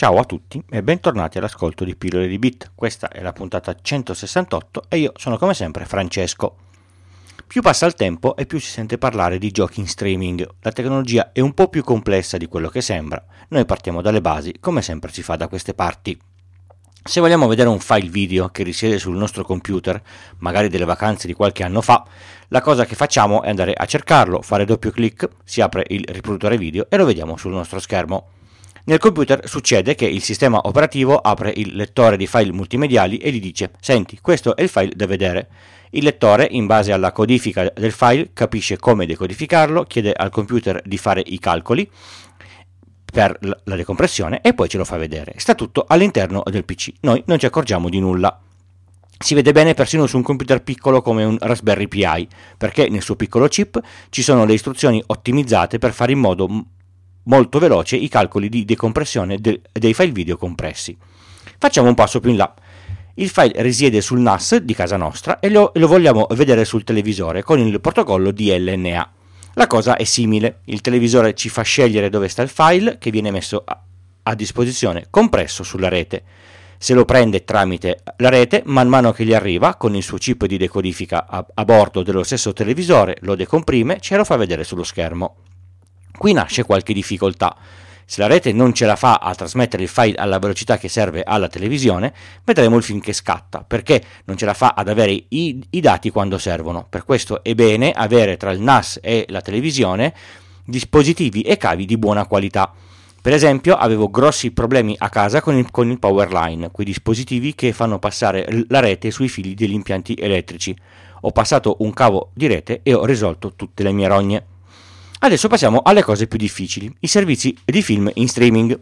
Ciao a tutti e bentornati all'ascolto di Pillole di Bit. Questa è la puntata 168 e io sono come sempre Francesco. Più passa il tempo e più si sente parlare di giochi in streaming. La tecnologia è un po' più complessa di quello che sembra. Noi partiamo dalle basi, come sempre si fa da queste parti. Se vogliamo vedere un file video che risiede sul nostro computer, magari delle vacanze di qualche anno fa, la cosa che facciamo è andare a cercarlo, fare doppio clic, si apre il riproduttore video e lo vediamo sul nostro schermo. Nel computer succede che il sistema operativo apre il lettore di file multimediali e gli dice Senti, questo è il file da vedere. Il lettore, in base alla codifica del file, capisce come decodificarlo, chiede al computer di fare i calcoli per la decompressione e poi ce lo fa vedere. Sta tutto all'interno del PC. Noi non ci accorgiamo di nulla. Si vede bene persino su un computer piccolo come un Raspberry Pi, perché nel suo piccolo chip ci sono le istruzioni ottimizzate per fare in modo molto veloce i calcoli di decompressione de- dei file video compressi. Facciamo un passo più in là. Il file risiede sul NAS di casa nostra e lo, lo vogliamo vedere sul televisore con il protocollo DLNA. La cosa è simile, il televisore ci fa scegliere dove sta il file che viene messo a, a disposizione compresso sulla rete. Se lo prende tramite la rete, man mano che gli arriva, con il suo chip di decodifica a, a bordo dello stesso televisore, lo decomprime, ce lo fa vedere sullo schermo. Qui nasce qualche difficoltà. Se la rete non ce la fa a trasmettere il file alla velocità che serve alla televisione, vedremo il film che scatta, perché non ce la fa ad avere i, i dati quando servono. Per questo è bene avere tra il NAS e la televisione dispositivi e cavi di buona qualità. Per esempio, avevo grossi problemi a casa con il, con il power line, quei dispositivi che fanno passare la rete sui fili degli impianti elettrici. Ho passato un cavo di rete e ho risolto tutte le mie rogne. Adesso passiamo alle cose più difficili, i servizi di film in streaming.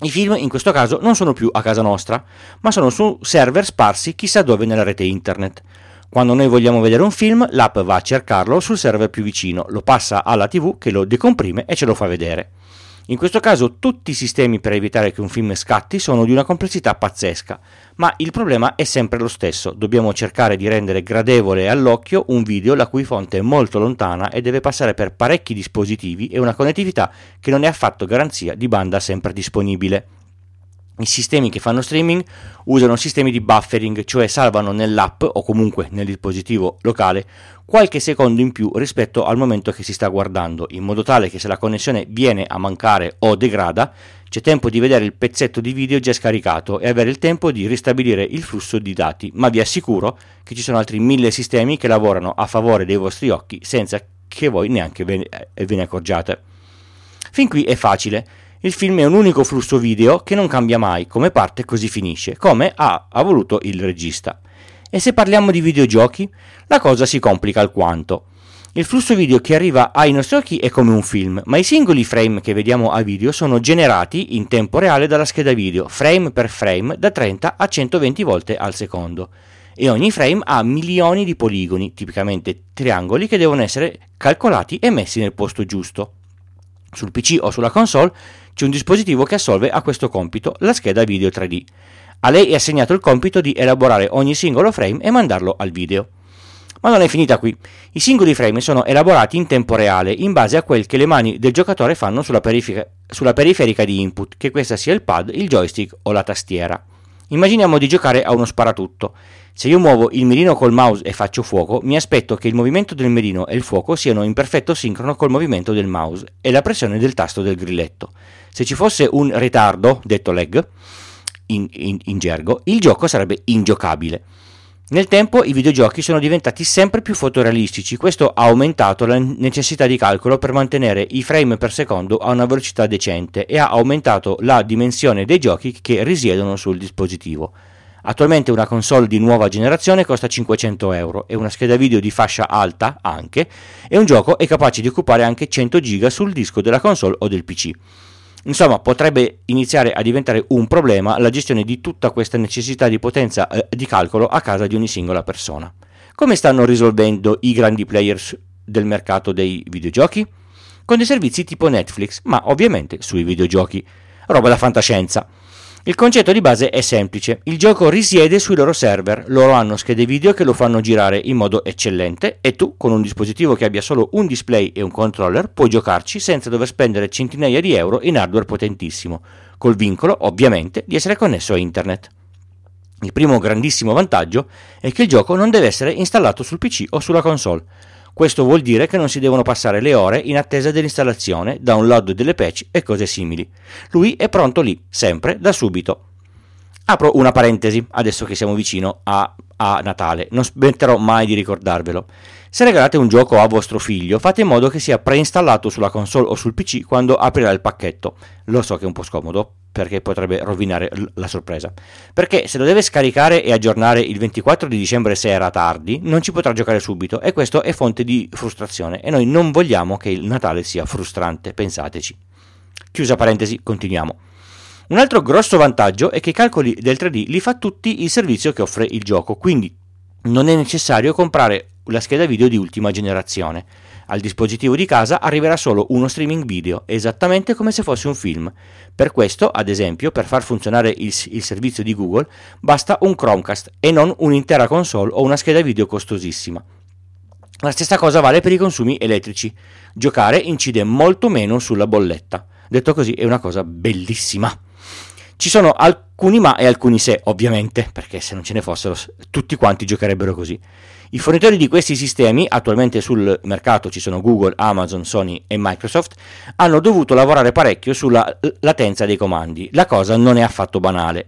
I film in questo caso non sono più a casa nostra, ma sono su server sparsi chissà dove nella rete internet. Quando noi vogliamo vedere un film, l'app va a cercarlo sul server più vicino, lo passa alla TV che lo decomprime e ce lo fa vedere. In questo caso tutti i sistemi per evitare che un film scatti sono di una complessità pazzesca, ma il problema è sempre lo stesso, dobbiamo cercare di rendere gradevole all'occhio un video la cui fonte è molto lontana e deve passare per parecchi dispositivi e una connettività che non è affatto garanzia di banda sempre disponibile. I sistemi che fanno streaming usano sistemi di buffering, cioè salvano nell'app o comunque nel dispositivo locale qualche secondo in più rispetto al momento che si sta guardando, in modo tale che se la connessione viene a mancare o degrada, c'è tempo di vedere il pezzetto di video già scaricato e avere il tempo di ristabilire il flusso di dati, ma vi assicuro che ci sono altri mille sistemi che lavorano a favore dei vostri occhi senza che voi neanche ve ne, ne accorgiate. Fin qui è facile il film è un unico flusso video che non cambia mai, come parte così finisce, come ha, ha voluto il regista. E se parliamo di videogiochi, la cosa si complica alquanto. Il flusso video che arriva ai nostri occhi è come un film, ma i singoli frame che vediamo a video sono generati in tempo reale dalla scheda video, frame per frame, da 30 a 120 volte al secondo. E ogni frame ha milioni di poligoni, tipicamente triangoli, che devono essere calcolati e messi nel posto giusto. Sul PC o sulla console c'è un dispositivo che assolve a questo compito, la scheda video 3D. A lei è assegnato il compito di elaborare ogni singolo frame e mandarlo al video. Ma non è finita qui. I singoli frame sono elaborati in tempo reale in base a quel che le mani del giocatore fanno sulla, periferica, sulla periferica di input, che questa sia il pad, il joystick o la tastiera. Immaginiamo di giocare a uno sparatutto. Se io muovo il mirino col mouse e faccio fuoco, mi aspetto che il movimento del mirino e il fuoco siano in perfetto sincrono col movimento del mouse e la pressione del tasto del grilletto. Se ci fosse un ritardo, detto lag, in, in, in gergo, il gioco sarebbe ingiocabile. Nel tempo i videogiochi sono diventati sempre più fotorealistici, questo ha aumentato la necessità di calcolo per mantenere i frame per secondo a una velocità decente e ha aumentato la dimensione dei giochi che risiedono sul dispositivo. Attualmente una console di nuova generazione costa 500 euro e una scheda video di fascia alta anche e un gioco è capace di occupare anche 100 giga sul disco della console o del PC. Insomma, potrebbe iniziare a diventare un problema la gestione di tutta questa necessità di potenza eh, di calcolo a casa di ogni singola persona. Come stanno risolvendo i grandi players del mercato dei videogiochi? Con dei servizi tipo Netflix, ma ovviamente sui videogiochi. Roba da fantascienza. Il concetto di base è semplice, il gioco risiede sui loro server, loro hanno schede video che lo fanno girare in modo eccellente e tu, con un dispositivo che abbia solo un display e un controller, puoi giocarci senza dover spendere centinaia di euro in hardware potentissimo, col vincolo, ovviamente, di essere connesso a internet. Il primo grandissimo vantaggio è che il gioco non deve essere installato sul PC o sulla console. Questo vuol dire che non si devono passare le ore in attesa dell'installazione, download delle patch e cose simili. Lui è pronto lì, sempre, da subito. Apro una parentesi, adesso che siamo vicino a, a Natale, non smetterò mai di ricordarvelo. Se regalate un gioco a vostro figlio, fate in modo che sia preinstallato sulla console o sul PC quando aprirà il pacchetto. Lo so che è un po' scomodo, perché potrebbe rovinare la sorpresa. Perché se lo deve scaricare e aggiornare il 24 di dicembre sera tardi, non ci potrà giocare subito e questo è fonte di frustrazione e noi non vogliamo che il Natale sia frustrante, pensateci. Chiusa parentesi, continuiamo. Un altro grosso vantaggio è che i calcoli del 3D li fa tutti il servizio che offre il gioco, quindi non è necessario comprare la scheda video di ultima generazione. Al dispositivo di casa arriverà solo uno streaming video, esattamente come se fosse un film. Per questo, ad esempio, per far funzionare il, il, servizio di Google, basta un Chromecast e non un'intera console o una scheda video costosissima. La stessa cosa vale per i consumi elettrici. Giocare incide molto meno sulla bolletta. Detto così, è una cosa bellissima. Ci sono alcuni ma e alcuni se, ovviamente, perché se non ce ne fossero tutti quanti giocherebbero così. I fornitori di questi sistemi, attualmente sul mercato ci sono Google, Amazon, Sony e Microsoft, hanno dovuto lavorare parecchio sulla latenza dei comandi. La cosa non è affatto banale.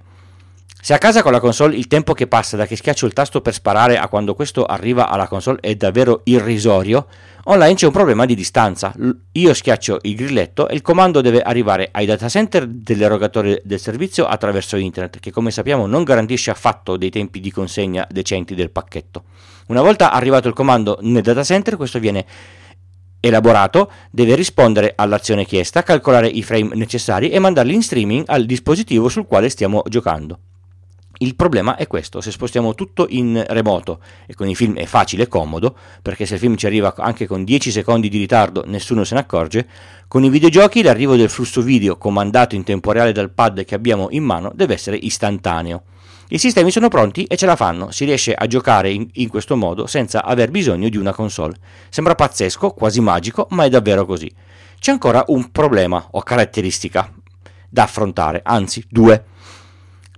Se a casa con la console il tempo che passa da che schiaccio il tasto per sparare a quando questo arriva alla console è davvero irrisorio, online c'è un problema di distanza. Io schiaccio il grilletto e il comando deve arrivare ai data center dell'erogatore del servizio attraverso internet, che come sappiamo non garantisce affatto dei tempi di consegna decenti del pacchetto. Una volta arrivato il comando nel data center, questo viene elaborato, deve rispondere all'azione chiesta, calcolare i frame necessari e mandarli in streaming al dispositivo sul quale stiamo giocando. Il problema è questo, se spostiamo tutto in remoto e con i film è facile e comodo, perché se il film ci arriva anche con 10 secondi di ritardo nessuno se ne accorge, con i videogiochi l'arrivo del flusso video comandato in tempo reale dal pad che abbiamo in mano deve essere istantaneo. I sistemi sono pronti e ce la fanno, si riesce a giocare in, in, questo modo senza aver bisogno di una console. Sembra pazzesco, quasi magico, ma è davvero così. C'è ancora un problema o caratteristica da affrontare, anzi due.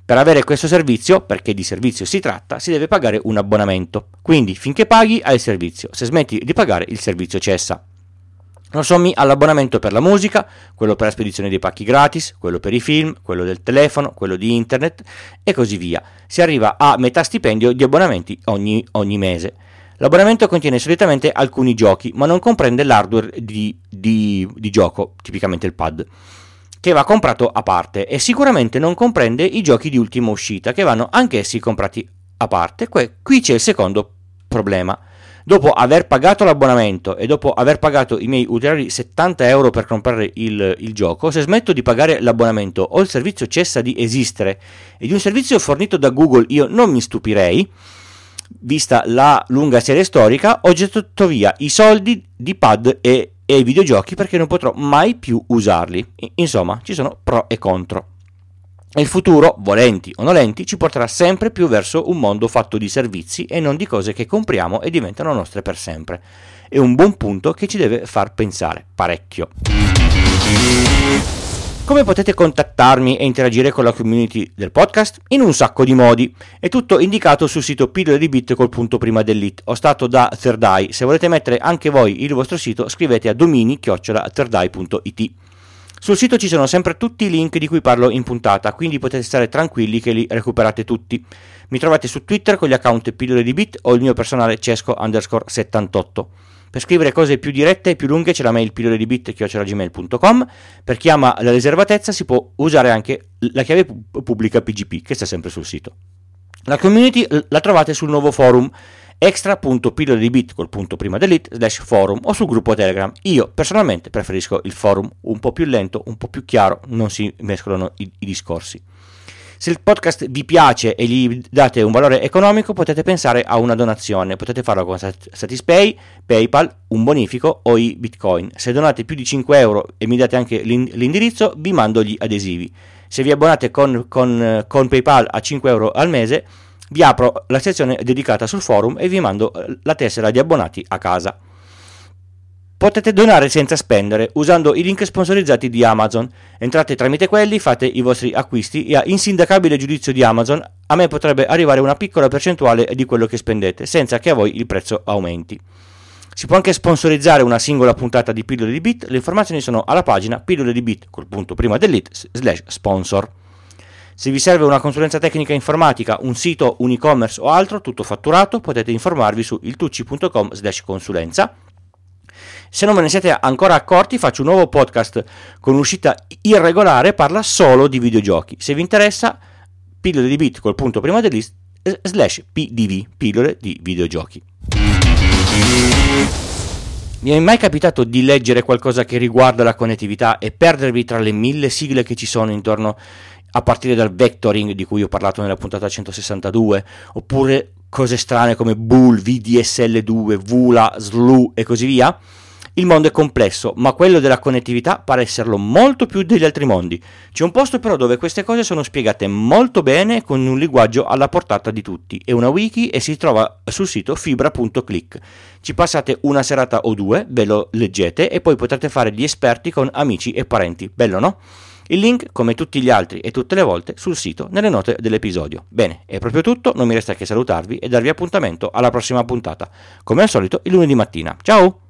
Per avere questo servizio, perché di servizio si tratta, si deve pagare un abbonamento. Quindi finché paghi hai il servizio, se smetti di pagare il servizio cessa. Non sommi all'abbonamento per la musica, quello per la spedizione dei pacchi gratis, quello per i film, quello del telefono, quello di internet e così via. Si arriva a metà stipendio di abbonamenti ogni, ogni mese. L'abbonamento contiene solitamente alcuni giochi, ma non comprende l'hardware di, di, di gioco, tipicamente il pad, che va comprato a parte e sicuramente non comprende i giochi di ultima uscita, che vanno anch'essi comprati a parte. Qui c'è il secondo problema dopo aver pagato l'abbonamento e dopo aver pagato i miei ulteriori 70 euro per comprare il, il, gioco, se smetto di pagare l'abbonamento o il servizio cessa di esistere e di un servizio fornito da Google io non mi stupirei, vista la lunga serie storica, ho gettato via i soldi di pad e, e i videogiochi perché non potrò mai più usarli. Insomma, ci sono pro e contro. Il futuro, volenti o nolenti, ci porterà sempre più verso un mondo fatto di servizi e non di cose che compriamo e diventano nostre per sempre. È un buon punto che ci deve far pensare parecchio. Come potete contattarmi e interagire con la community del podcast? In un sacco di modi. È tutto indicato sul sito pillole di bit col punto prima dell'it. Ho stato da Third Eye. Se volete mettere anche voi il vostro sito, scrivete a domini-thirdeye.it. Sul sito ci sono sempre tutti i link di cui parlo in puntata, quindi potete stare tranquilli che li recuperate tutti. Mi trovate su Twitter con gli account pillole di bit o il mio personale cesco underscore 78. Per scrivere cose più dirette e più lunghe c'è la mail pillole di bit chiocciolagmail.com. Per chi ama la riservatezza si può usare anche la chiave pubblica PGP che sta sempre sul sito. La community la trovate sul nuovo forum extra.pillole di bit col punto prima delete slash forum o sul gruppo Telegram. Io personalmente preferisco il forum un po' più lento, un po' più chiaro, non si mescolano i, i discorsi. Se il podcast vi piace e gli date un valore economico, potete pensare a una donazione. Potete farlo con Satispay, PayPal, un bonifico o i Bitcoin. Se donate più di 5 euro e mi date anche l'indirizzo, vi mando gli adesivi. Se vi abbonate con, con, con PayPal a 5 euro al mese, vi apro la sezione dedicata sul forum e vi mando eh, la tessera di abbonati a casa. Potete donare senza spendere usando i link sponsorizzati di Amazon. Entrate tramite quelli, fate i vostri acquisti e a insindacabile giudizio di Amazon a me potrebbe arrivare una piccola percentuale di quello che spendete, senza che a voi il prezzo aumenti. Si può anche sponsorizzare una singola puntata di Pillole di Bit, le informazioni sono alla pagina pillole di Bit col punto prima dell'it slash sponsor. Se vi serve una consulenza tecnica informatica, un sito, un e-commerce o altro, tutto fatturato, potete informarvi su iltucci.com slash consulenza se non ve ne siete ancora accorti, faccio un nuovo podcast con uscita irregolare, parla solo di videogiochi. Se vi interessa, pillole di bit col punto prima dell'ist slash pdv, pillole di videogiochi. Mi è mai capitato di leggere qualcosa che riguarda la connettività e perdervi tra le mille sigle che ci sono intorno a partire dal vectoring di cui ho parlato nella puntata 162, oppure cose strane come Bull, VDSL2, VULA, SLU e così via? Il mondo è complesso, ma quello della connettività pare esserlo molto più degli altri mondi. C'è un posto però dove queste cose sono spiegate molto bene con un linguaggio alla portata di tutti. È una wiki e si trova sul sito fibra.click. Ci passate una serata o due, ve lo leggete e poi potrete fare gli esperti con amici e parenti. Bello, no? Il link, come tutti gli altri e tutte le volte, sul sito nelle note dell'episodio. Bene, è proprio tutto, non mi resta che salutarvi e darvi appuntamento alla prossima puntata, come al solito il lunedì mattina. Ciao!